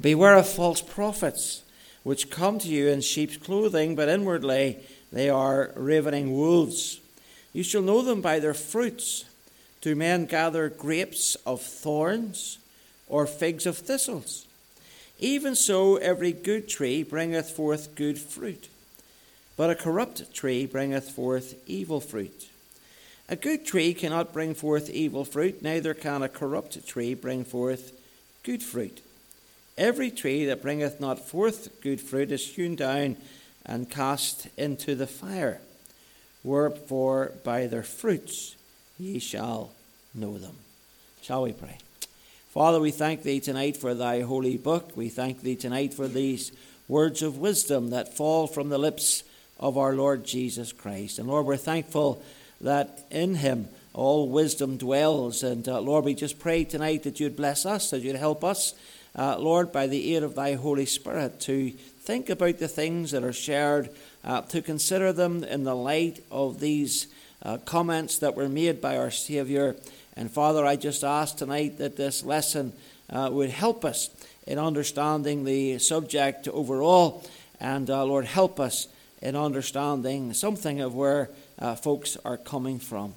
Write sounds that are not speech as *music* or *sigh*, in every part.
Beware of false prophets, which come to you in sheep's clothing, but inwardly they are ravening wolves. You shall know them by their fruits. Do men gather grapes of thorns or figs of thistles? Even so, every good tree bringeth forth good fruit, but a corrupt tree bringeth forth evil fruit. A good tree cannot bring forth evil fruit, neither can a corrupt tree bring forth good fruit. Every tree that bringeth not forth good fruit is hewn down and cast into the fire. Wherefore by their fruits ye shall know them. Shall we pray? Father, we thank thee tonight for thy holy book. We thank thee tonight for these words of wisdom that fall from the lips of our Lord Jesus Christ. And Lord, we're thankful that in him all wisdom dwells. And uh, Lord, we just pray tonight that you'd bless us, that you'd help us uh, Lord, by the aid of thy Holy Spirit, to think about the things that are shared, uh, to consider them in the light of these uh, comments that were made by our Saviour. And Father, I just ask tonight that this lesson uh, would help us in understanding the subject overall. And uh, Lord, help us in understanding something of where uh, folks are coming from.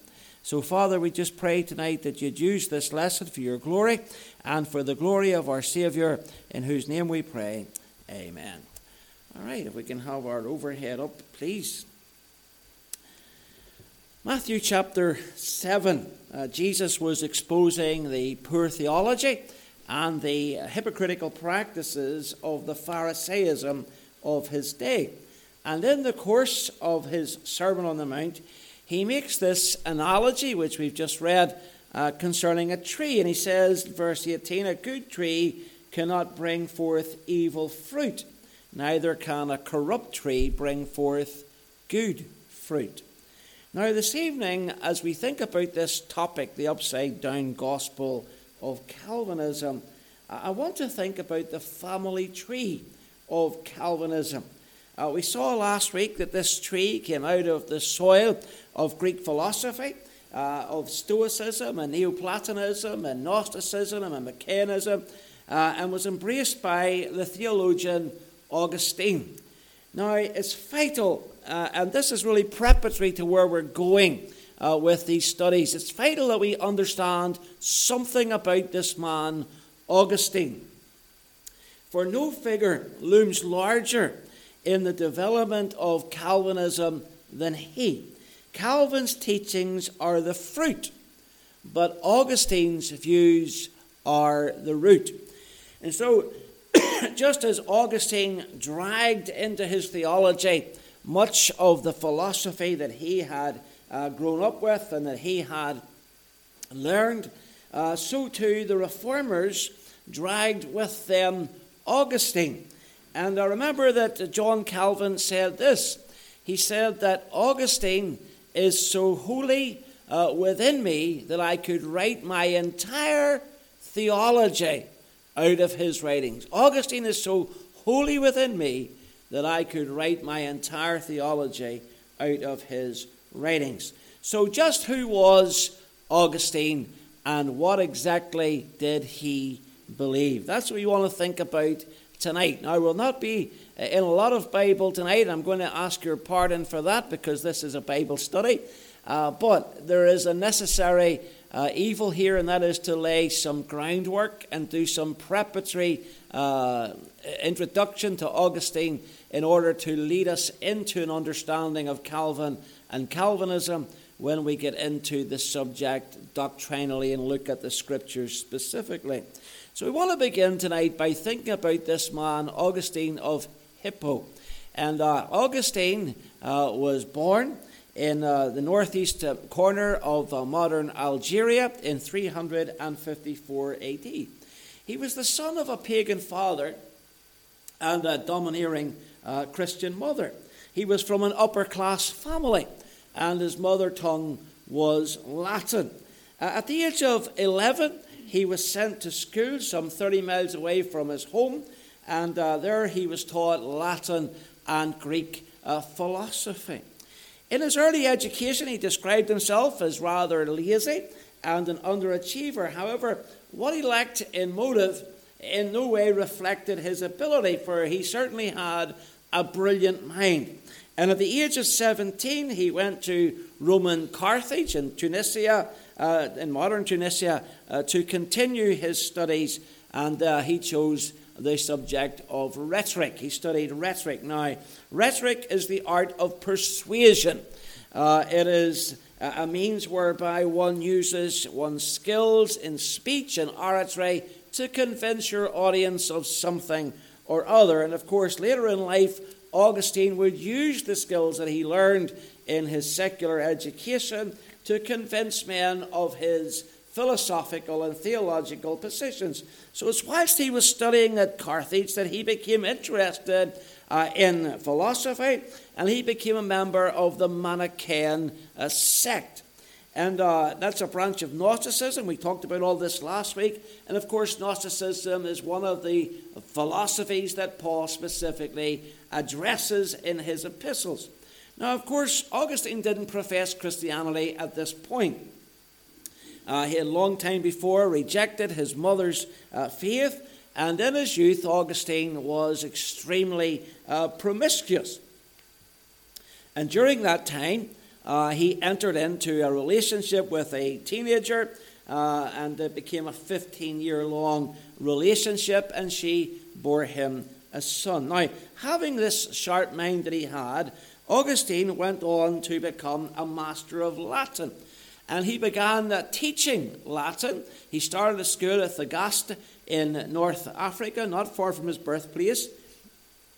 So, Father, we just pray tonight that you'd use this lesson for your glory and for the glory of our Saviour, in whose name we pray. Amen. All right, if we can have our overhead up, please. Matthew chapter 7. Uh, Jesus was exposing the poor theology and the hypocritical practices of the Pharisaism of his day. And in the course of his Sermon on the Mount, he makes this analogy, which we've just read, uh, concerning a tree. And he says, verse 18, a good tree cannot bring forth evil fruit, neither can a corrupt tree bring forth good fruit. Now, this evening, as we think about this topic, the upside down gospel of Calvinism, I want to think about the family tree of Calvinism. Uh, we saw last week that this tree came out of the soil of Greek philosophy, uh, of Stoicism and Neoplatonism and Gnosticism and Mechanism, uh, and was embraced by the theologian Augustine. Now, it's vital, uh, and this is really preparatory to where we're going uh, with these studies. It's vital that we understand something about this man, Augustine. For no figure looms larger in the development of Calvinism than he. Calvin's teachings are the fruit, but Augustine's views are the root. And so, *coughs* just as Augustine dragged into his theology much of the philosophy that he had uh, grown up with and that he had learned, uh, so too the reformers dragged with them Augustine. And I remember that John Calvin said this. He said that Augustine is so wholly uh, within me that I could write my entire theology out of his writings. Augustine is so wholly within me that I could write my entire theology out of his writings. So, just who was Augustine and what exactly did he believe? That's what we want to think about tonight. Now, I will not be uh, in a lot of Bible tonight. I'm going to ask your pardon for that because this is a Bible study. Uh, but there is a necessary uh, evil here, and that is to lay some groundwork and do some preparatory uh, introduction to Augustine in order to lead us into an understanding of Calvin and Calvinism when we get into the subject doctrinally and look at the scriptures specifically. So we want to begin tonight by thinking about this man, Augustine of Hippo. And uh, Augustine uh, was born in uh, the northeast uh, corner of uh, modern Algeria in 354 AD. He was the son of a pagan father and a domineering uh, Christian mother. He was from an upper class family, and his mother tongue was Latin. at the age of 11, he was sent to school some 30 miles away from his home, and uh, there he was taught Latin and Greek uh, philosophy. In his early education, he described himself as rather lazy and an underachiever. However, what he lacked in motive in no way reflected his ability, for he certainly had a brilliant mind. And at the age of 17, he went to Roman Carthage in Tunisia, uh, in modern Tunisia, uh, to continue his studies, and uh, he chose the subject of rhetoric. He studied rhetoric. Now, rhetoric is the art of persuasion. Uh, it is a means whereby one uses one's skills in speech and oratory to convince your audience of something or other. And of course, later in life, Augustine would use the skills that he learned in his secular education to convince men of his philosophical and theological positions. So it's whilst he was studying at Carthage that he became interested uh, in philosophy and he became a member of the Manichaean uh, sect. And uh, that's a branch of Gnosticism. We talked about all this last week. And of course, Gnosticism is one of the philosophies that Paul specifically addresses in his epistles. Now, of course, Augustine didn't profess Christianity at this point. Uh, he had a long time before rejected his mother's uh, faith, and in his youth, Augustine was extremely uh, promiscuous. And during that time, uh, he entered into a relationship with a teenager, uh, and it became a 15 year long relationship, and she bore him a son. Now, having this sharp mind that he had, Augustine went on to become a master of Latin. And he began uh, teaching Latin. He started a school at Thagaste in North Africa, not far from his birthplace.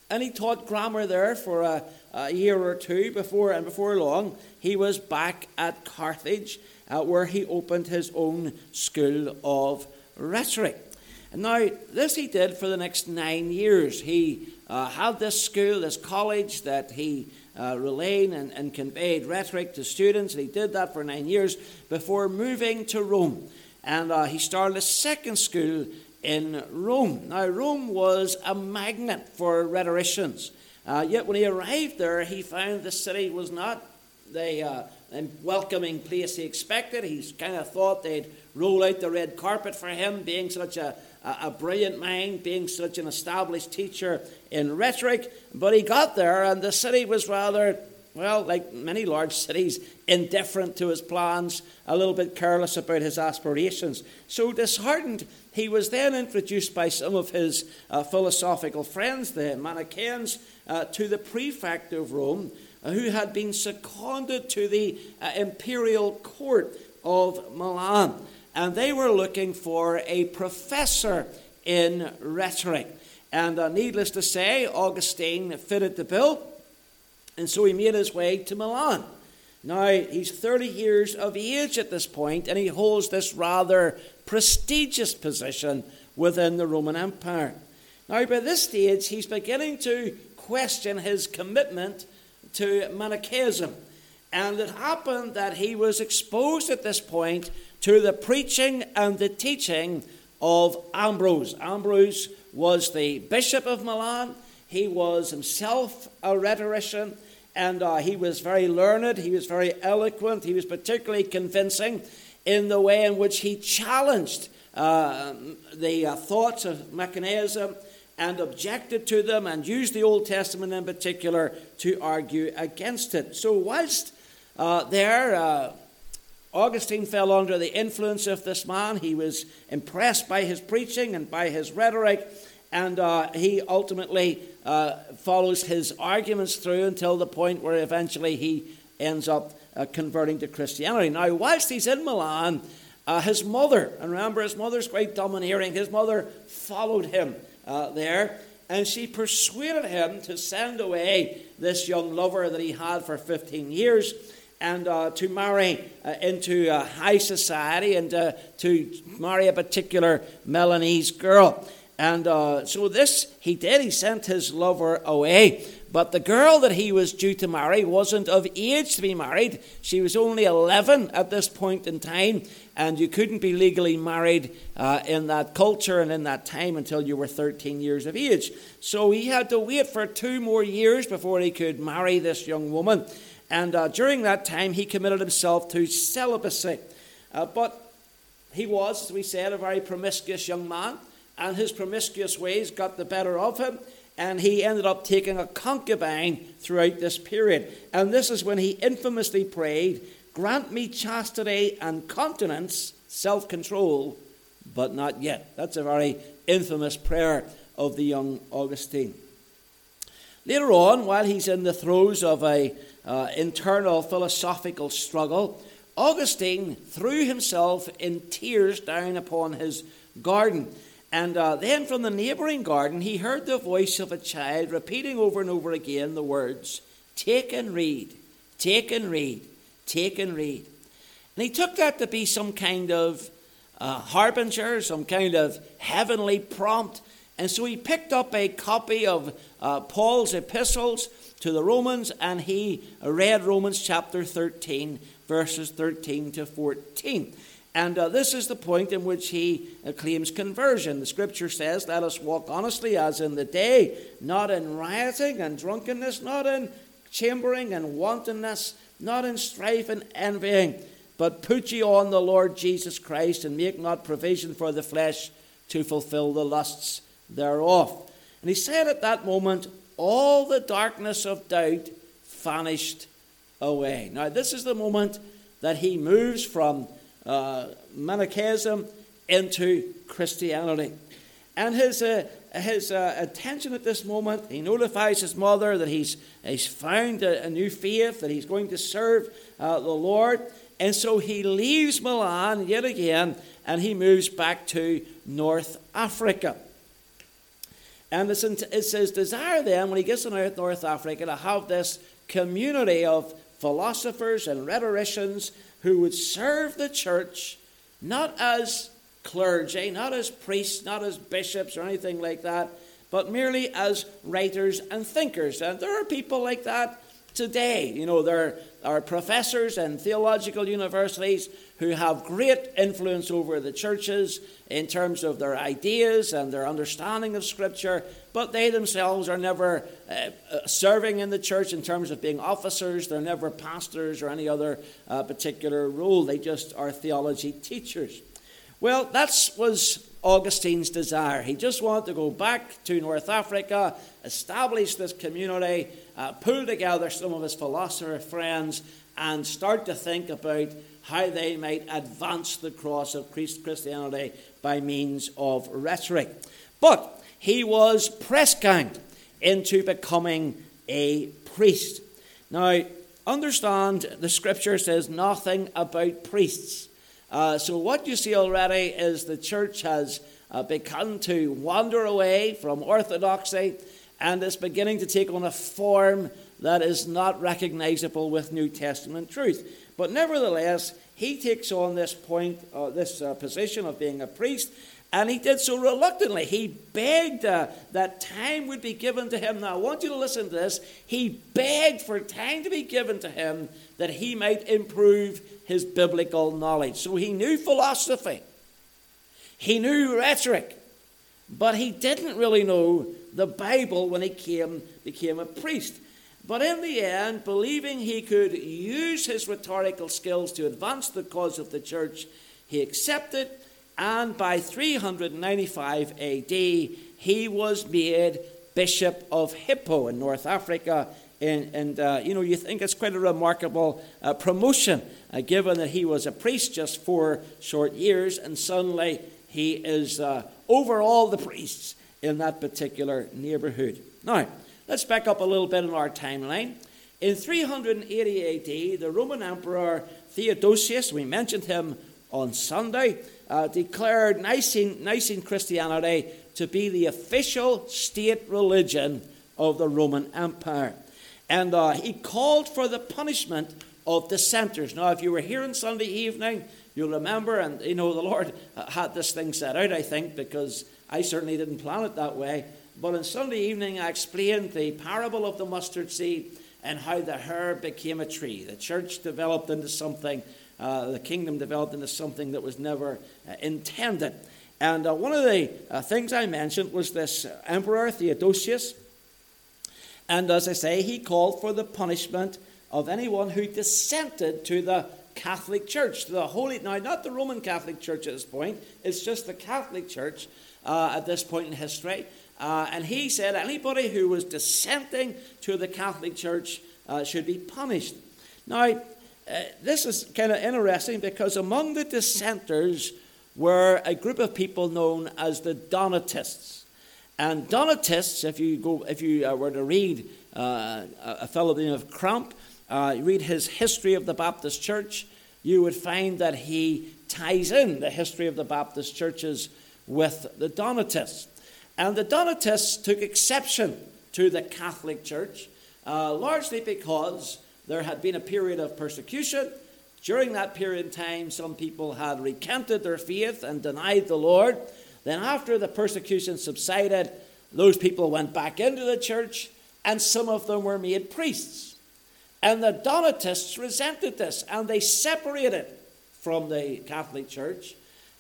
And he taught grammar there for a, a year or two before, and before long, he was back at Carthage, uh, where he opened his own school of rhetoric. Now, this he did for the next nine years. He uh, had this school, this college that he uh, relayed and, and conveyed rhetoric to students, and he did that for nine years before moving to Rome. And uh, he started a second school in Rome. Now, Rome was a magnet for rhetoricians. Uh, yet when he arrived there, he found the city was not the uh, welcoming place he expected. He kind of thought they'd roll out the red carpet for him, being such a, a, brilliant mind, being such an established teacher in rhetoric. But he got there, and the city was rather well, like many large cities, indifferent to his plans, a little bit careless about his aspirations. So disheartened, he was then introduced by some of his uh, philosophical friends, the Manichaeans, uh, to the prefect of Rome, uh, who had been seconded to the uh, imperial court of Milan. And they were looking for a professor in rhetoric. And uh, needless to say, Augustine fitted the bill. And so he made his way to Milan. Now, he's 30 years of age at this point, and he holds this rather prestigious position within the Roman Empire. Now, by this stage, he's beginning to question his commitment to Manichaeism. And it happened that he was exposed at this point to the preaching and the teaching of Ambrose. Ambrose was the bishop of Milan, he was himself a rhetorician and uh, he was very learned, he was very eloquent, he was particularly convincing in the way in which he challenged uh, the uh, thoughts of Manichaeism and objected to them and used the Old Testament in particular to argue against it. So, whilst uh, there, uh, Augustine fell under the influence of this man. He was impressed by his preaching and by his rhetoric, and uh, he ultimately uh, follows his arguments through until the point where eventually he ends up uh, converting to Christianity. Now, whilst he's in Milan, his mother, and remember his mother's quite domineering, his mother followed him there, and she persuaded him to send away this young lover that he had for 15 years and uh, to marry uh, into high society and uh, to marry a particular Milanese girl. And uh, so this he did. He sent his lover away. But the girl that he was due to marry wasn't of age to be married. She was only 11 at this point in time, and you couldn't be legally married uh, in that culture and in that time until you were 13 years of age. So he had to wait for two more years before he could marry this young woman. And uh, during that time, he committed himself to celibacy. Uh, but he was, as we said, a very promiscuous young man and his promiscuous ways got the better of him, and he ended up taking a concubine throughout this period. And this is when he infamously prayed, Grant me chastity and continence, self control, but not yet. That's a very infamous prayer of the young Augustine. Later on, while he's in the throes of a uh, internal philosophical struggle, Augustine threw himself in tears down upon his garden. And uh, then from the neighboring garden, he heard the voice of a child repeating over and over again the words, Take and read, take and read, take and read. And he took that to be some kind of uh, harbinger, some kind of heavenly prompt. And so he picked up a copy of uh, Paul's epistles to the Romans and he read Romans chapter 13, verses 13 to 14. And uh, this is the point in which he uh, claims conversion. The scripture says, Let us walk honestly as in the day, not in rioting and drunkenness, not in chambering and wantonness, not in strife and envying, but put ye on the Lord Jesus Christ and make not provision for the flesh to fulfill the lusts thereof. And he said at that moment, all the darkness of doubt vanished away. Now, this is the moment that he moves from uh, Manichaeism into Christianity. And his, uh, his uh, attention at this moment, he notifies his mother that he's, he's found a, a new faith, that he's going to serve uh, the Lord. And so he leaves Milan yet again and he moves back to North Africa. And it's, his desire then, when he gets to North Africa, to have this community of philosophers and rhetoricians who would serve the church not as clergy, not as priests, not as bishops or anything like that, but merely as writers and thinkers. And there are people like that today. You know, there are professors in theological universities who have great influence over the churches in terms of their ideas and their understanding of Scripture, but they themselves are never uh, uh, serving in the church in terms of being officers. They're never pastors or any other uh, particular role. They just are theology teachers. Well, that was Augustine's desire. He just wanted to go back to North Africa, establish this community, uh, pull together some of his philosopher friends, and start to think about how they might advance the cross of Christ Christianity by means of rhetoric. But he was press ganged into becoming a priest. Now, understand the scripture says nothing about priests. Uh, so, what you see already is the church has uh, begun to wander away from orthodoxy and is beginning to take on a form that is not recognizable with New Testament truth. But nevertheless, he takes on this point, uh, this uh, position of being a priest, and he did so reluctantly. He begged uh, that time would be given to him. Now, I want you to listen to this. He begged for time to be given to him that he might improve his biblical knowledge. So he knew philosophy, he knew rhetoric, but he didn't really know the Bible when he came, became a priest. But in the end, believing he could use his rhetorical skills to advance the cause of the church, he accepted and by 395 AD, he was made Bishop of Hippo in North Africa. And, and uh, you know, you think it's quite a remarkable uh, promotion, uh, given that he was a priest just four short years, and suddenly he is uh, over all the priests in that particular neighborhood. Now, let's back up a little bit in our timeline. In 380 AD, the Roman Emperor Theodosius, we mentioned him on Sunday, uh, declared Nicene, Nicene Christianity to be the official state religion of the Roman Empire. And uh, he called for the punishment of dissenters. Now, if you were here on Sunday evening, you'll remember, and you know, the Lord had this thing set out, I think, because I certainly didn't plan it that way. But on Sunday evening, I explained the parable of the mustard seed and how the herb became a tree. The church developed into something uh, the kingdom developed into something that was never uh, intended. And uh, one of the uh, things I mentioned was this Emperor Theodosius. And as I say, he called for the punishment of anyone who dissented to the Catholic Church, the Holy, now not the Roman Catholic Church at this point, it's just the Catholic Church. uh, at this point in history. Uh, and he said anybody who was dissenting to the Catholic Church uh, should be punished. Now, uh, this is kind of interesting because among the dissenters were a group of people known as the Donatists. And Donatists, if you, go, if you uh, were to read uh, a fellow by the Cramp, uh, read his history of the Baptist Church, you would find that he ties in the history of the Baptist churches with the Donatists. And the Donatists took exception to the Catholic Church, uh, largely because there had been a period of persecution. During that period of time, some people had recanted their faith and denied the Lord. Then, after the persecution subsided, those people went back into the church, and some of them were made priests. And the Donatists resented this, and they separated from the Catholic Church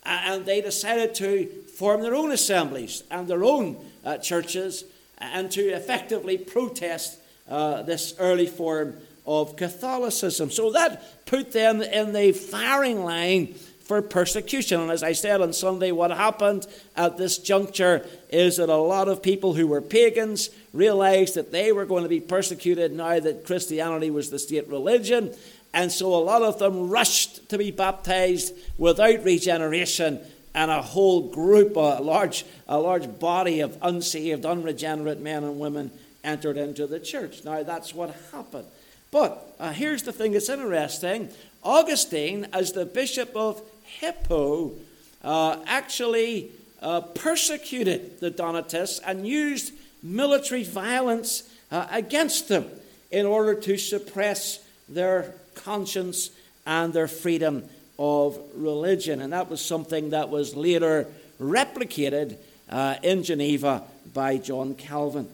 and they decided to form their own assemblies and their own uh, churches and to effectively protest uh, this early form of Catholicism. So that put them in the firing line for persecution. And as I said on Sunday, what happened at this juncture is that a lot of people who were pagans realized that they were going to be persecuted now that Christianity was the state religion. And so a lot of them rushed to be baptized without regeneration, and a whole group, a large, a large body of unsaved, unregenerate men and women entered into the church. Now, that's what happened. But uh, here's the thing that's interesting Augustine, as the Bishop of Hippo, uh, actually uh, persecuted the Donatists and used military violence uh, against them in order to suppress their conscience and their freedom of religion. And that was something that was later replicated uh, in Geneva by John Calvin.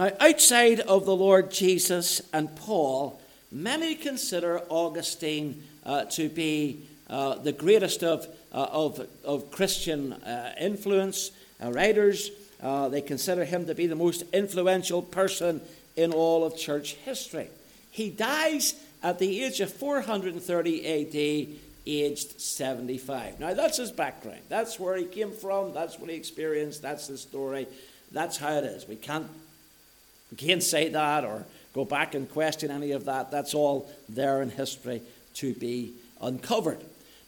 Now, outside of the Lord Jesus and Paul, many consider Augustine uh, to be uh, the greatest of, uh, of, of Christian uh, influence uh, writers. they consider him to be the most influential person in all of church history. He dies at the age of 430 AD, aged 75. Now, that's his background. That's where he came from. That's what he experienced. That's the story. That's how it is. We can't, we can't say that or go back and question any of that. That's all there in history to be uncovered.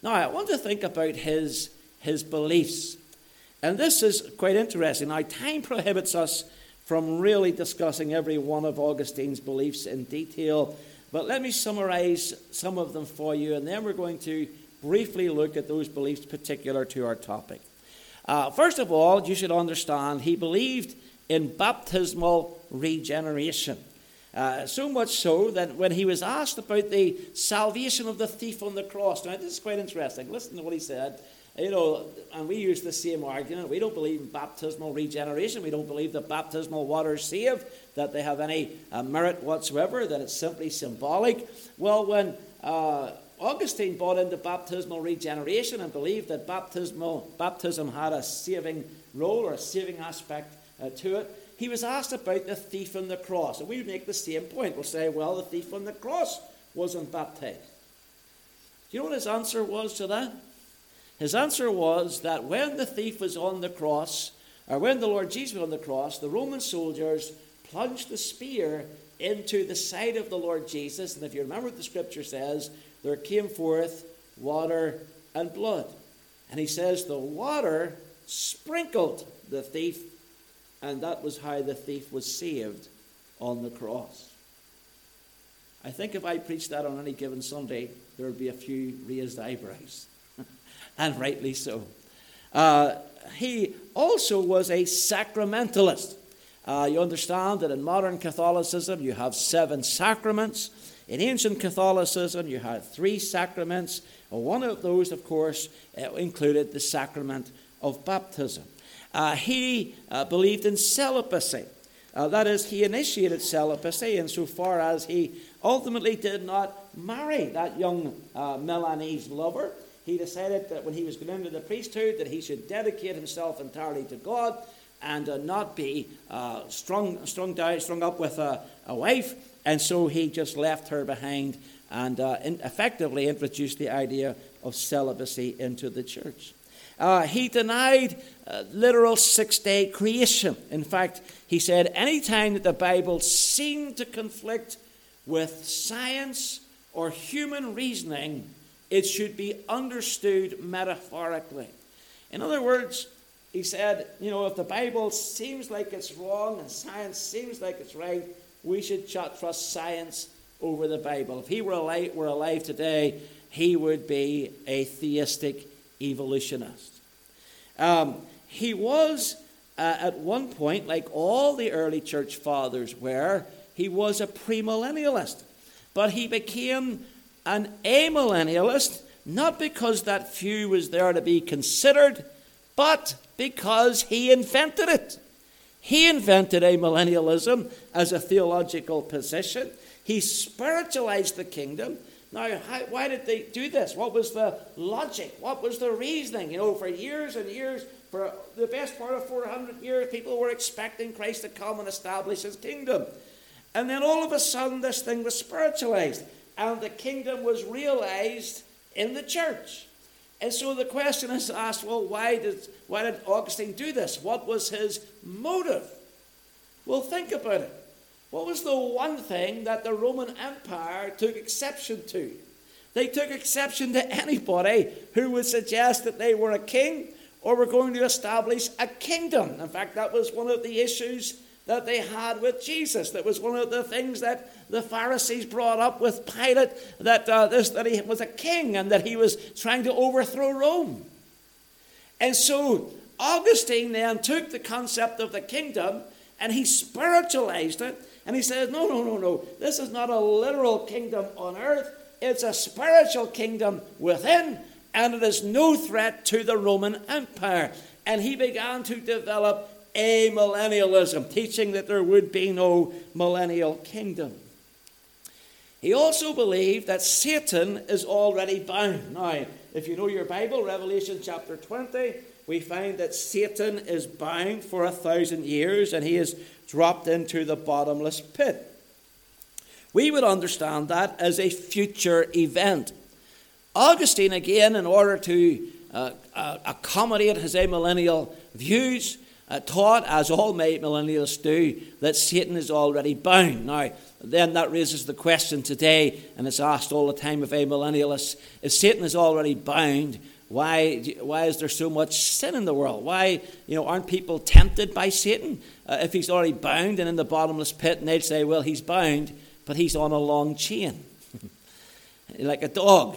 Now, I want to think about his, his beliefs. And this is quite interesting. Now, time prohibits us from really discussing every one of Augustine's beliefs in detail. But let me summarize some of them for you, and then we're going to briefly look at those beliefs particular to our topic. Uh, first of all, you should understand he believed in baptismal regeneration. Uh, so much so that when he was asked about the salvation of the thief on the cross, now this is quite interesting. Listen to what he said. You know, and we use the same argument. We don't believe in baptismal regeneration. We don't believe that baptismal waters save, that they have any uh, merit whatsoever, that it's simply symbolic. Well, when uh, Augustine bought into baptismal regeneration and believed that baptismal, baptism had a saving role or a saving aspect uh, to it, he was asked about the thief on the cross. And we make the same point. We'll say, well, the thief on the cross wasn't baptized. Do you know what his answer was to that? His answer was that when the thief was on the cross, or when the Lord Jesus was on the cross, the Roman soldiers plunged the spear into the side of the Lord Jesus. And if you remember what the scripture says, there came forth water and blood. And he says the water sprinkled the thief, and that was how the thief was saved on the cross. I think if I preached that on any given Sunday, there would be a few raised eyebrows *laughs* and rightly so. Uh, he also was a sacramentalist. Uh, you understand that in modern Catholicism you have seven sacraments. In ancient Catholicism you had three sacraments. One of those, of course, uh, included the sacrament of baptism. Uh, he uh, believed in celibacy. Uh, that is, he initiated celibacy insofar as he ultimately did not marry that young Milanese lover he decided that when he was going into the priesthood that he should dedicate himself entirely to God and uh, not be uh, strung, strung, down, strung up with a, a, wife. And so he just left her behind and uh, in, effectively introduced the idea of celibacy into the church. Uh, he denied uh, literal six day creation. In fact, he said anytime that the Bible seemed to conflict with science or human reasoning, it should be understood metaphorically. In other words, he said, you know, if the Bible seems like it's wrong and science seems like it's right, we should trust science over the Bible. If he were alive, were alive today, he would be a theistic evolutionist. Um, he was, uh, at one point, like all the early church fathers were, he was a premillennialist. But he became an amillennialist, not because that few was there to be considered, but because he invented it. He invented amillennialism as a theological position. He spiritualized the kingdom. Now, how, why did they do this? What was the logic? What was the reasoning? You know, for years and years, for the best part of 400 years, people were expecting Christ to come and establish his kingdom. And then all of a sudden, this thing was spiritualized, and the kingdom was realized in the church. And so the question is asked well, why did, why did Augustine do this? What was his motive? Well, think about it. What was the one thing that the Roman Empire took exception to? They took exception to anybody who would suggest that they were a king or were going to establish a kingdom. In fact, that was one of the issues that they had with Jesus. That was one of the things that the Pharisees brought up with Pilate that, uh, this, that he was a king and that he was trying to overthrow Rome. And so Augustine then took the concept of the kingdom and he spiritualized it. And he says, no, no, no, no. This is not a literal kingdom on earth, it's a spiritual kingdom within, and it is no threat to the Roman Empire. And he began to develop amillennialism, teaching that there would be no millennial kingdom. He also believed that Satan is already bound. Now, if you know your Bible, Revelation chapter 20, we find that Satan is bound for a thousand years and he is dropped into the bottomless pit. We would understand that as a future event. Augustine, again, in order to uh, uh, accommodate his amillennial views, uh, taught, as all millennials do, that Satan is already bound. Now, then that raises the question today, and it's asked all the time of amillennialists if Satan is already bound, why, why is there so much sin in the world? Why you know, aren't people tempted by Satan? Uh, if he's already bound and in the bottomless pit, and they'd say, well, he's bound, but he's on a long chain, *laughs* like a dog,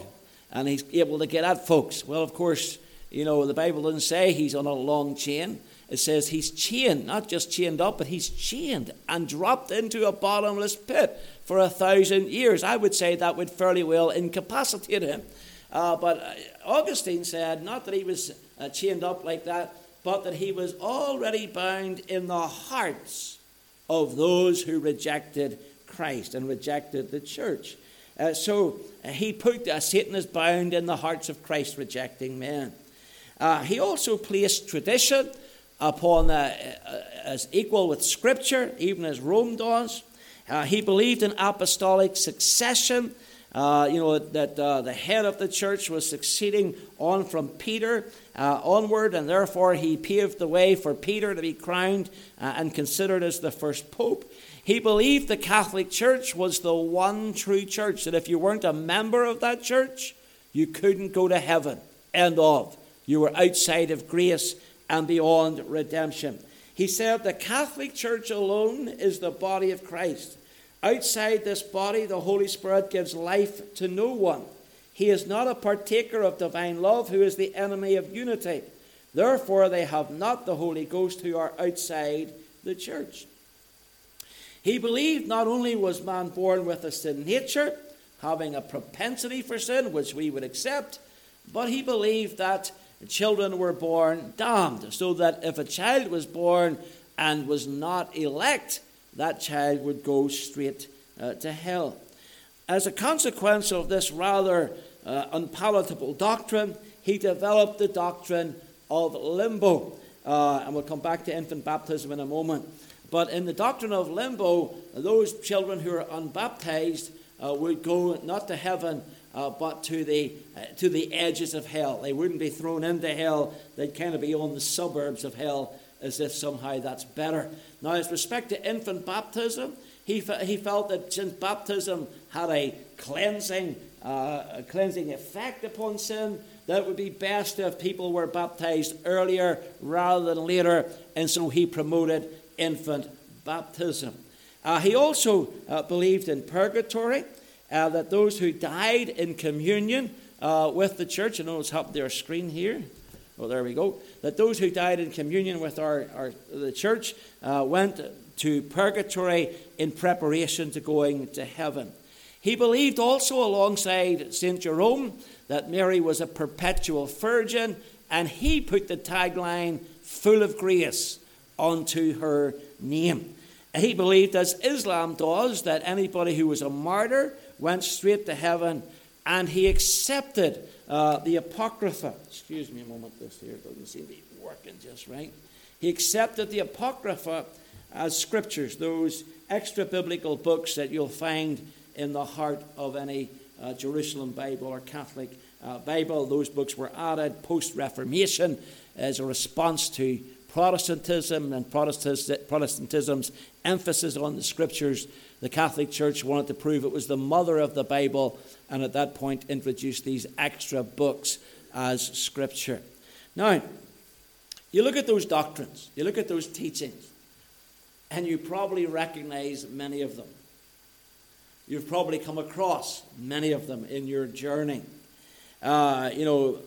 and he's able to get at folks. Well, of course, you know, the Bible doesn't say he's on a long chain it says he's chained, not just chained up, but he's chained and dropped into a bottomless pit for a thousand years. I would say that would fairly well incapacitate him. Uh, but uh, Augustine said not that he was uh, chained up like that, but that he was already bound in the hearts of those who rejected Christ and rejected the church. Uh, so uh, he put uh, Satan is bound in the hearts of Christ rejecting men. he also placed tradition upon as equal with Scripture, even as Rome does. He believed in apostolic succession. Uh, you know that uh, the head of the church was succeeding on from Peter uh, onward, and therefore he paved the way for Peter to be crowned and considered as the first pope. He believed the Catholic Church was the one true church. That if you weren't a member of that church, you couldn't go to heaven. End of. You were outside of grace and beyond redemption. He said the Catholic Church alone is the body of Christ. Outside this body, the Holy Spirit gives life to no one. He is not a partaker of divine love, who is the enemy of unity. Therefore, they have not the Holy Ghost who are outside the church. He believed not only was man born with a sin nature, having a propensity for sin, which we would accept, but he believed that children were born damned, so that if a child was born and was not elect, that child would go straight uh, to hell. As a consequence of this rather uh, unpalatable doctrine, he developed the doctrine of limbo. Uh, and we'll come back to infant baptism in a moment. But in the doctrine of limbo, those children who are unbaptized uh, would go not to heaven uh, but to the, uh, to the edges of hell. They wouldn't be thrown into hell, they'd kind of be on the suburbs of hell as if somehow that's better. Now, with respect to infant baptism, he, he felt that since baptism had a cleansing, uh, a cleansing effect upon sin, that it would be best if people were baptized earlier rather than later, and so he promoted infant baptism. Uh, he also uh, believed in purgatory, uh, that those who died in communion uh, with the church, you know what's up their screen here. Well, there we go. That those who died in communion with our, our the church uh, went to purgatory in preparation to going to heaven. He believed also, alongside St. Jerome, that Mary was a perpetual virgin, and he put the tagline, full of grace, onto her name. He believed, as Islam does, that anybody who was a martyr went straight to heaven, and he accepted uh, the Apocrypha. Excuse me a moment, this here doesn't seem to be working just right. He accepted the Apocrypha as scriptures, those extra biblical books that you'll find in the heart of any uh, Jerusalem Bible or Catholic uh, Bible. Those books were added post Reformation as a response to Protestantism and Protestantism's emphasis on the scriptures. The Catholic Church wanted to prove it was the mother of the Bible, and at that point introduced these extra books as scripture. Now, you look at those doctrines, you look at those teachings, and you probably recognize many of them. You've probably come across many of them in your journey. Uh, you know,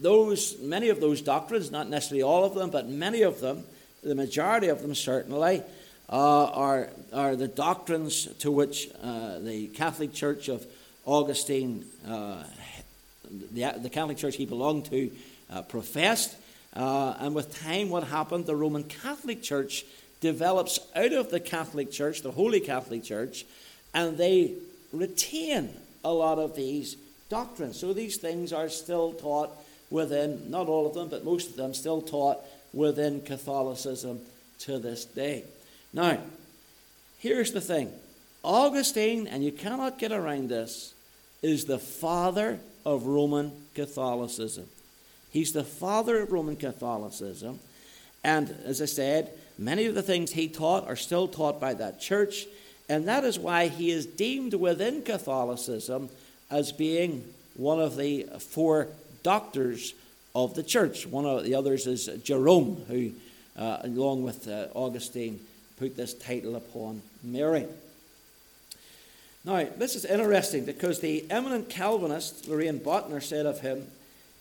those many of those doctrines, not necessarily all of them, but many of them, the majority of them certainly, uh, are, are the doctrines to which uh, the Catholic Church of Augustine, uh, the, the, Catholic Church he belonged to, uh, professed. Uh, and with time, what happened? The Roman Catholic Church develops out of the Catholic Church, the Holy Catholic Church, and they retain a lot of these doctrines. So these things are still taught within, not all of them, but most of them still taught within Catholicism to this day. Now, here's the thing Augustine, and you cannot get around this, is the father of Roman Catholicism. He's the father of Roman Catholicism. And as I said, many of the things he taught are still taught by that church. And that is why he is deemed within Catholicism as being one of the four doctors of the church. One of the others is Jerome, who, uh, along with uh, Augustine, put this title upon Mary. Now, this is interesting because the eminent Calvinist, Loraine Boettner, said of him,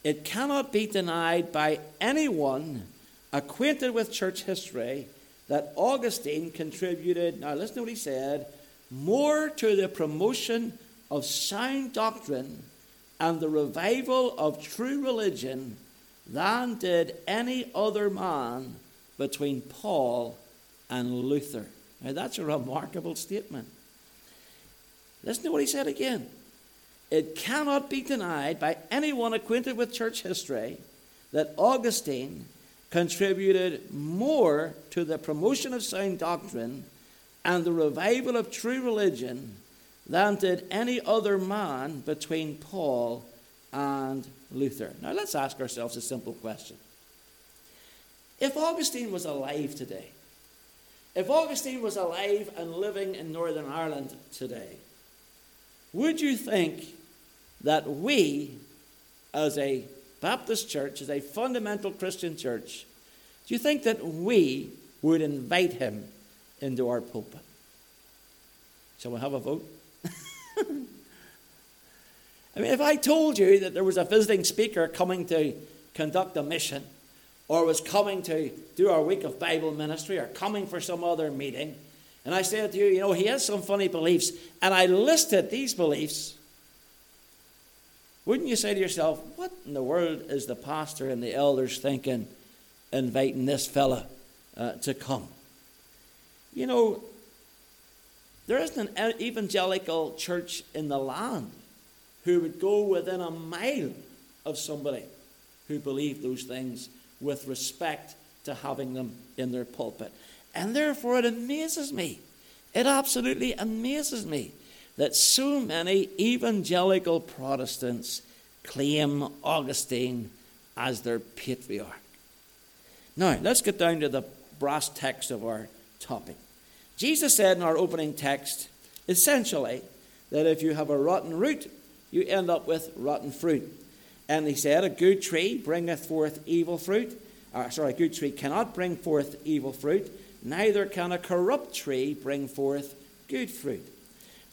It cannot be denied by anyone acquainted with church history that Augustine contributed, now listen to what he said, more to the promotion of sound doctrine and the revival of true religion than did any other man between Paul and Luther. Now, that's a remarkable statement. Listen to what he said again. It cannot be denied by anyone acquainted with church history that Augustine contributed more to the promotion of sound doctrine and the revival of true religion than did any other man between Paul and Luther. Now let's ask ourselves a simple question. If Augustine was alive today, if Augustine was alive and living in Northern Ireland today, would you think that we, as a Baptist church, as a fundamental Christian church, do you think that we would invite him into our pulpit? Shall we have a vote? *laughs* I mean, if I told you that there was a visiting speaker coming to conduct a mission, or was coming to do our week of Bible ministry, or coming for some other meeting, and I said to you, you know, he has some funny beliefs, and I listed these beliefs, wouldn't you say to yourself, what in the world is the pastor and the elders thinking, inviting this fella uh, to come? You know, there isn't an evangelical church in the land who would go within a mile of somebody who believed those things with respect to having them in their pulpit. And therefore, it amazes me. It absolutely amazes me that so many evangelical Protestants claim Augustine as their patriarch. Now, let's get down to the brass text of our topic. Jesus said in our opening text, essentially, that if you have a rotten root, you end up with rotten fruit. And he said, A good tree bringeth forth evil fruit. Or, sorry, a good tree cannot bring forth evil fruit, neither can a corrupt tree bring forth good fruit.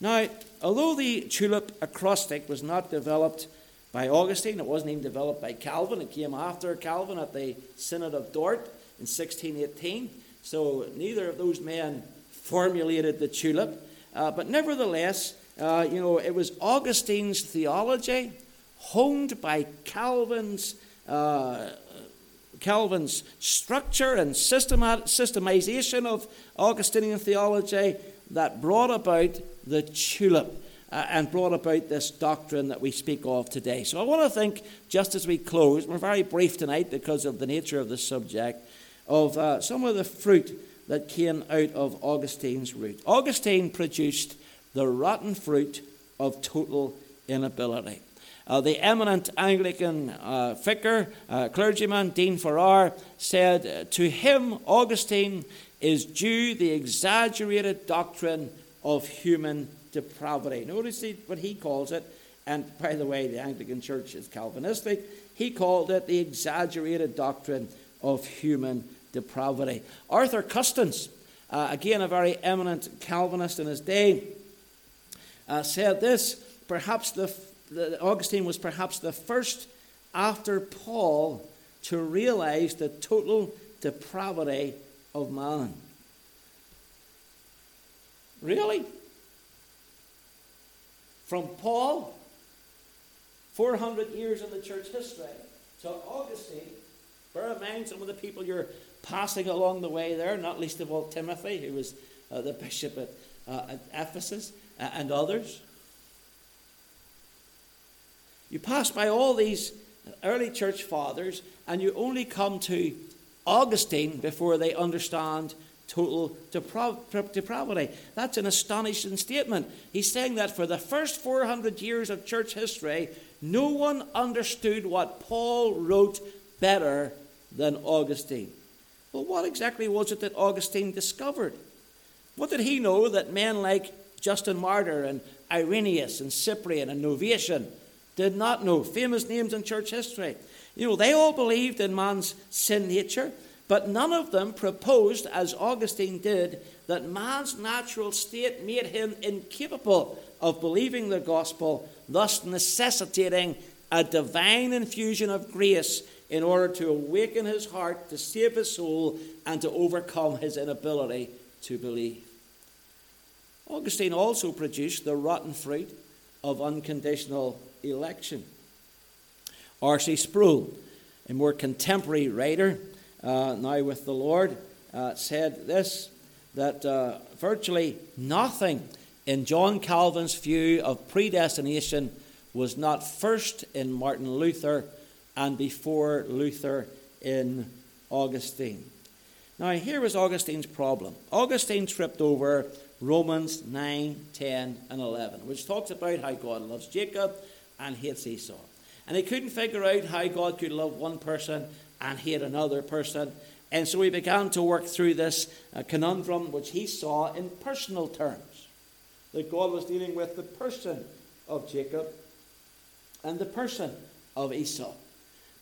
Now, although the tulip acrostic was not developed by Augustine, it wasn't even developed by Calvin, it came after Calvin at the Synod of Dort in 1618. So neither of those men formulated the tulip. Uh, but nevertheless, uh, you know, it was Augustine's theology, honed by Calvin's, uh, Calvin's structure and systemization of Augustinian theology, that brought about the tulip. Uh, and brought about this doctrine that we speak of today. So I want to think, just as we close, we're very brief tonight because of the nature of the subject, of uh, some of the fruit that came out of Augustine's root. Augustine produced the rotten fruit of total inability. Uh, the eminent Anglican uh, vicar, uh, clergyman, Dean Farrar, said, To him, Augustine, is due the exaggerated doctrine of human depravity. Notice what he calls it, and by the way, the Anglican Church is Calvinistic. He called it the exaggerated doctrine of human depravity. Arthur Custance, uh, again a very eminent Calvinist in his day, uh, said this perhaps the, the, Augustine was perhaps the first after Paul to realize the total depravity of man. Really? From Paul, 400 years in the church history, to Augustine, bear in mind some of the people you're passing along the way there, not least of all Timothy, who was uh, the bishop at, uh, at Ephesus, uh, and others. You pass by all these early church fathers, and you only come to Augustine before they understand total depravity. That's an astonishing statement. He's saying that for the first 400 years of church history, no one understood what Paul wrote better than Augustine. Well, what exactly was it that Augustine discovered? What did he know that men like Justin Martyr and Irenaeus and Cyprian and Novatian did not know? Famous names in church history. You know, they all believed in man's sin nature, but none of them proposed, as Augustine did, that man's natural state made him incapable of believing the gospel, thus necessitating a divine infusion of grace in order to awaken his heart, to save his soul, and to overcome his inability to believe. Augustine also produced the rotten fruit of unconditional election. R.C. Sproul, a more contemporary writer, uh, now with the Lord, uh, said this that uh, virtually nothing in John Calvin's view of predestination was not first in Martin Luther and before Luther in Augustine. Now, here was Augustine's problem. Augustine tripped over Romans 9, 10, and 11, which talks about how God loves Jacob and hates Esau. And he couldn't figure out how God could love one person and hate another person. And so he began to work through this uh, conundrum, which he saw in personal terms. That God was dealing with the person of Jacob and the person of Esau.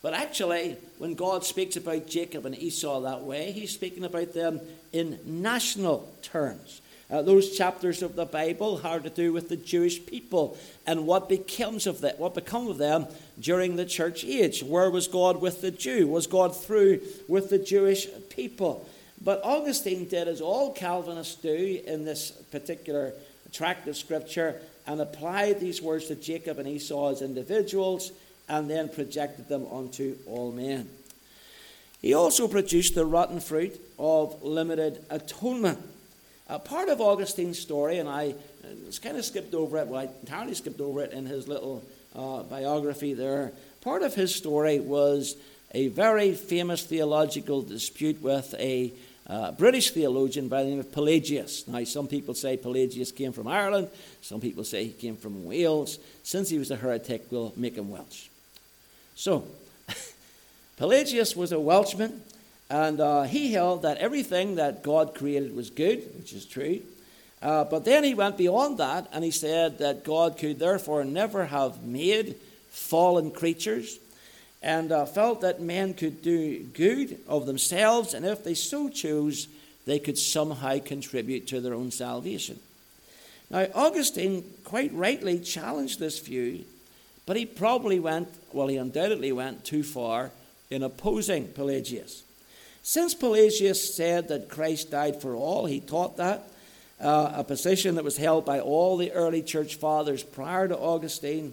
But actually, when God speaks about Jacob and Esau that way, he's speaking about them in national terms. Uh, those chapters of the Bible are to do with the Jewish people and what becomes of them, what become of them during the church age. Where was God with the Jew? Was God through with the Jewish people? But Augustine did as all Calvinists do in this particular tract of Scripture and applied these words to Jacob and Esau as individuals and then projected them onto all men. He also produced the rotten fruit of limited atonement. A part of Augustine's story, and I kind of skipped over it, well, I entirely skipped over it in his little uh, biography there. Part of his story was a very famous theological dispute with a, uh, British theologian by the name of Pelagius. Now, some people say Pelagius came from Ireland, some people say he came from Wales. Since he was a heretic, we'll make him Welsh. So, *laughs* Pelagius was a Welshman, and uh, he held that everything that God created was good, which is true. Uh, but then he went beyond that, and he said that God could therefore never have made fallen creatures and uh, felt that men could do good of themselves, and if they so chose, they could somehow contribute to their own salvation. Now, Augustine quite rightly challenged this view, but he probably went, well, he undoubtedly went too far in opposing Pelagius. Since Pelagius said that Christ died for all, he taught that, uh, a position that was held by all the early church fathers prior to Augustine,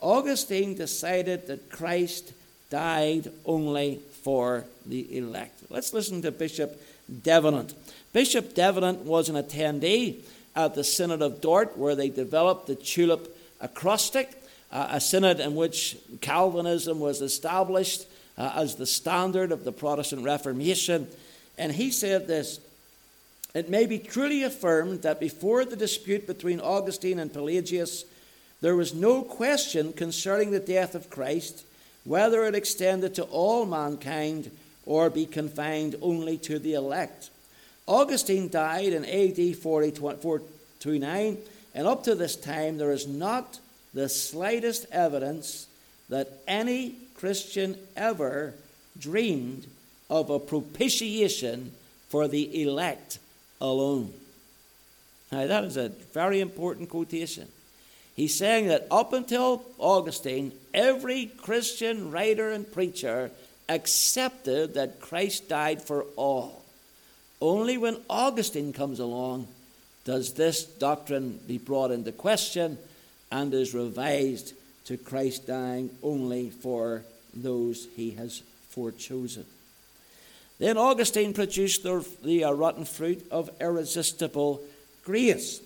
Augustine decided that Christ died only for the elect. Let's listen to Bishop Davenant. Bishop Davenant was an attendee at the Synod of Dort, where they developed the tulip acrostic, uh, a synod in which Calvinism was established uh, as the standard of the Protestant Reformation. And he said this It may be truly affirmed that before the dispute between Augustine and Pelagius, there was no question concerning the death of Christ whether it extended to all mankind or be confined only to the elect. Augustine died in AD 429, and up to this time, there is not the slightest evidence that any Christian ever dreamed of a propitiation for the elect alone. Now, that is a very important quotation. He's saying that up until Augustine, every Christian writer and preacher accepted that Christ died for all. Only when Augustine comes along does this doctrine be brought into question and is revised to Christ dying only for those he has forechosen. Then Augustine produced the, the uh, rotten fruit of irresistible grace.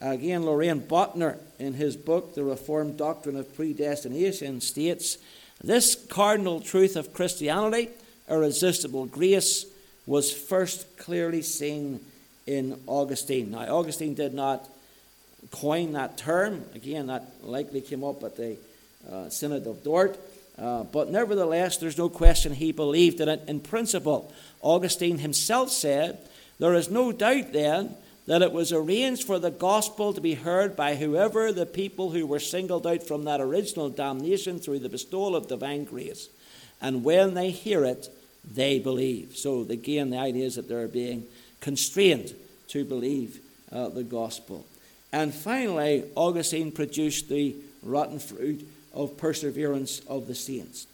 Again, Loraine Boettner, in his book, The Reformed Doctrine of Predestination, states this cardinal truth of Christianity, irresistible grace, was first clearly seen in Augustine. Now, Augustine did not coin that term. Again, that likely came up at the uh, Synod of Dort. Uh, but nevertheless, there's no question he believed in it in principle. Augustine himself said, There is no doubt then that it was arranged for the gospel to be heard by whoever the people who were singled out from that original damnation through the bestowal of divine grace. And when they hear it, they believe. So, again, the idea is that they're being constrained to believe uh, the gospel. And finally, Augustine produced the rotten fruit of perseverance of the saints.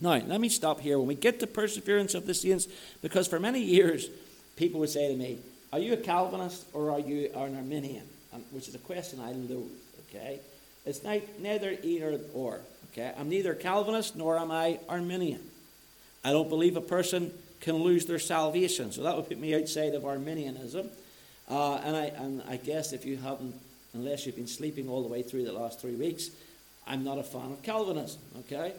Now, let me stop here. When we get to perseverance of the saints, because for many years, people would say to me, are you a Calvinist or are you an Arminian? Um, which is a question I loathe, okay? It's neither either or, okay? I'm neither Calvinist nor am I Arminian. I don't believe a person can lose their salvation, so that would put me outside of Arminianism. Uh, and, I, and I guess if you haven't, unless you've been sleeping all the way through the last three weeks, I'm not a fan of Calvinism, okay?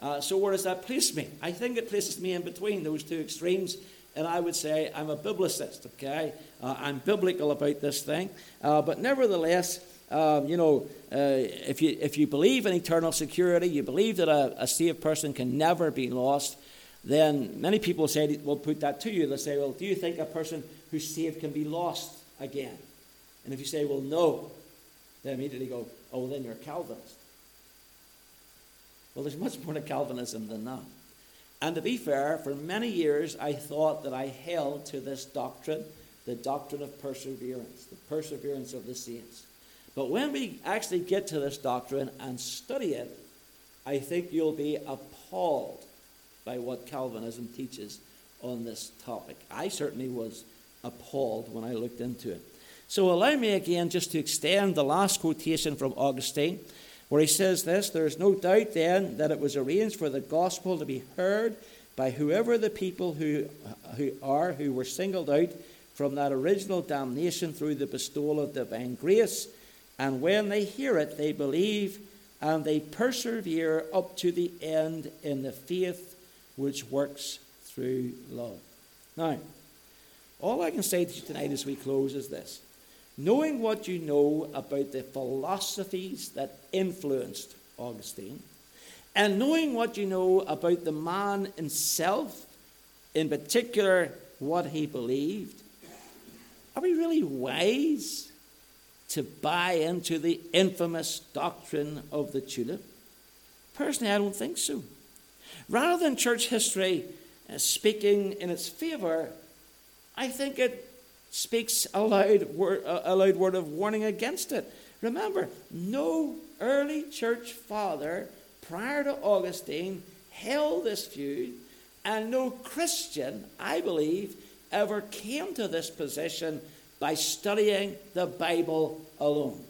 Uh, so where does that place me? I think it places me in between those two extremes and I would say I'm a biblicist, okay? Uh, I'm biblical about this thing. Uh, but nevertheless, um, you know, uh, if, you, if you believe in eternal security, you believe that a, a saved person can never be lost, then many people say, will put that to you. They'll say, well, do you think a person who's saved can be lost again? And if you say, well, no, they immediately go, oh, well, then you're a Calvinist. Well, there's much more to Calvinism than that. And to be fair, for many years I thought that I held to this doctrine, the doctrine of perseverance, the perseverance of the saints. But when we actually get to this doctrine and study it, I think you'll be appalled by what Calvinism teaches on this topic. I certainly was appalled when I looked into it. So allow me again just to extend the last quotation from Augustine where he says this There is no doubt then that it was arranged for the gospel to be heard by whoever the people who, who are who were singled out from that original damnation through the bestowal of divine grace. And when they hear it, they believe and they persevere up to the end in the faith which works through love. Now, All I can say to you tonight as we close is this knowing what you know about the philosophies that influenced Augustine, and knowing what you know about the man himself, in particular what he believed, are we really wise to buy into the infamous doctrine of the tulip? Personally, I don't think so. Rather than church history uh, speaking in its favour, I think it speaks a loud, word, a loud word of warning against it. Remember, no early church father prior to Augustine held this view, and no Christian, I believe, ever came to this position by studying the Bible alone.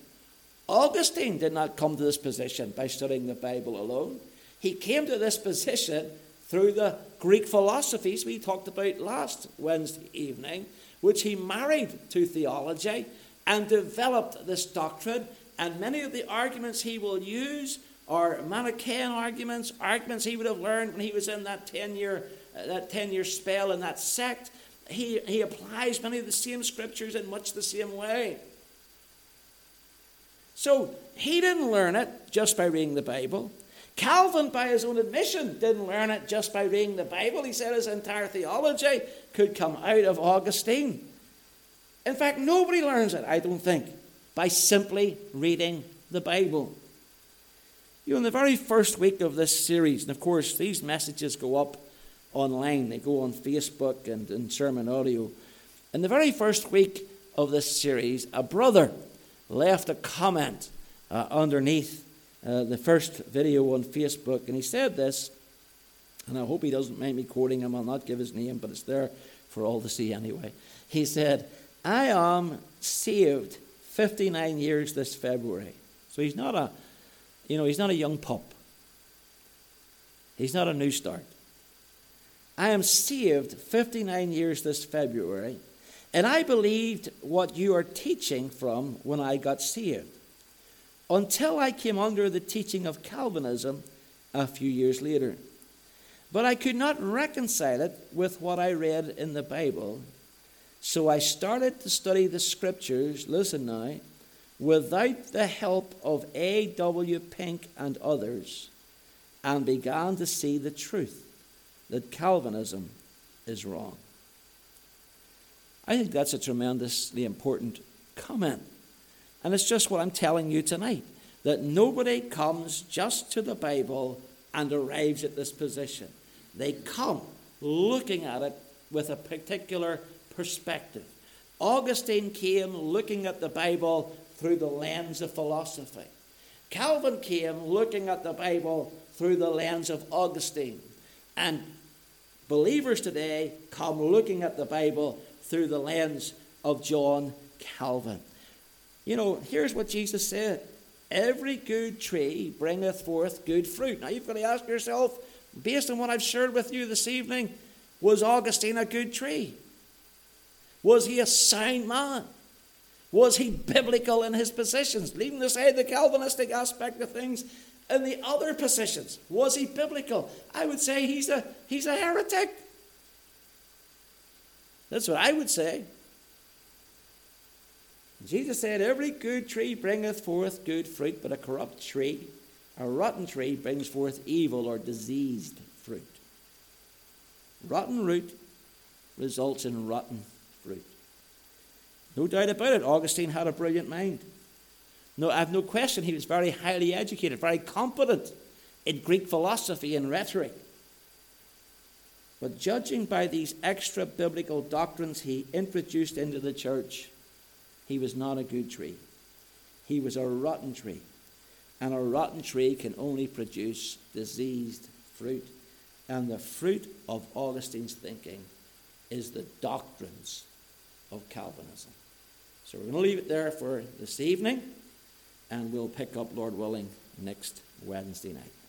Augustine did not come to this position by studying the Bible alone. He came to this position through the Greek philosophies we talked about last Wednesday evening, which he married to theology and developed this doctrine. And many of the arguments he will use are Manichaean arguments, arguments he would have learned when he was in that 10 year, uh, that 10 year spell in that sect he, he applies many of the same scriptures in much the same way. So he didn't learn it just by reading the Bible. Calvin, by his own admission, didn't learn it just by reading the Bible. He said his entire theology could come out of Augustine. In fact, nobody learns it, I don't think, by simply reading the Bible. You know, in the very first week of this series, and of course, these messages go up online. They go on Facebook and, in sermon audio. In the very first week of this series, a brother left a comment uh, underneath uh, the first video on Facebook, and he said this, and I hope he doesn't mind me quoting him. I'll not give his name, but it's there for all to see anyway. He said, I am saved 59 years this February. So he's not a, you know, he's not a young pup. He's not a new start. I am saved 59 years this February, and I believed what you are teaching from when I got saved. Until I came under the teaching of Calvinism a few years later. But I could not reconcile it with what I read in the Bible. So I started to study the scriptures, listen now, without the help of A.W. Pink and others, and began to see the truth that Calvinism is wrong. I think that's a tremendously important comment. And it's just what I'm telling you tonight that nobody comes just to the Bible and arrives at this position. They come looking at it with a particular perspective. Augustine came looking at the Bible through the lens of philosophy. Calvin came looking at the Bible through the lens of Augustine. And Believers today come looking at the Bible through the lens of John Calvin. You know, here's what Jesus said Every good tree bringeth forth good fruit. Now you've got to ask yourself, based on what I've shared with you this evening, was Augustine a good tree? Was he a sound man? Was he biblical in his positions? Leaving aside the Calvinistic aspect of things, in the other positions. Was he biblical? I would say he's a, he's a heretic. That's what I would say. Jesus said, Every good tree bringeth forth good fruit, but a corrupt tree, a rotten tree, brings forth evil or diseased fruit. Rotten root results in rotten fruit. No doubt about it, Augustine had a brilliant mind. No, I have no question he was very highly educated, very competent in Greek philosophy and rhetoric. But judging by these extra biblical doctrines he introduced into the church, he was not a good tree. He was a rotten tree. And a rotten tree can only produce diseased fruit. And the fruit of Augustine's thinking is the doctrines of Calvinism. So we're going to leave it there for this evening and we'll pick up, Lord willing, next Wednesday night.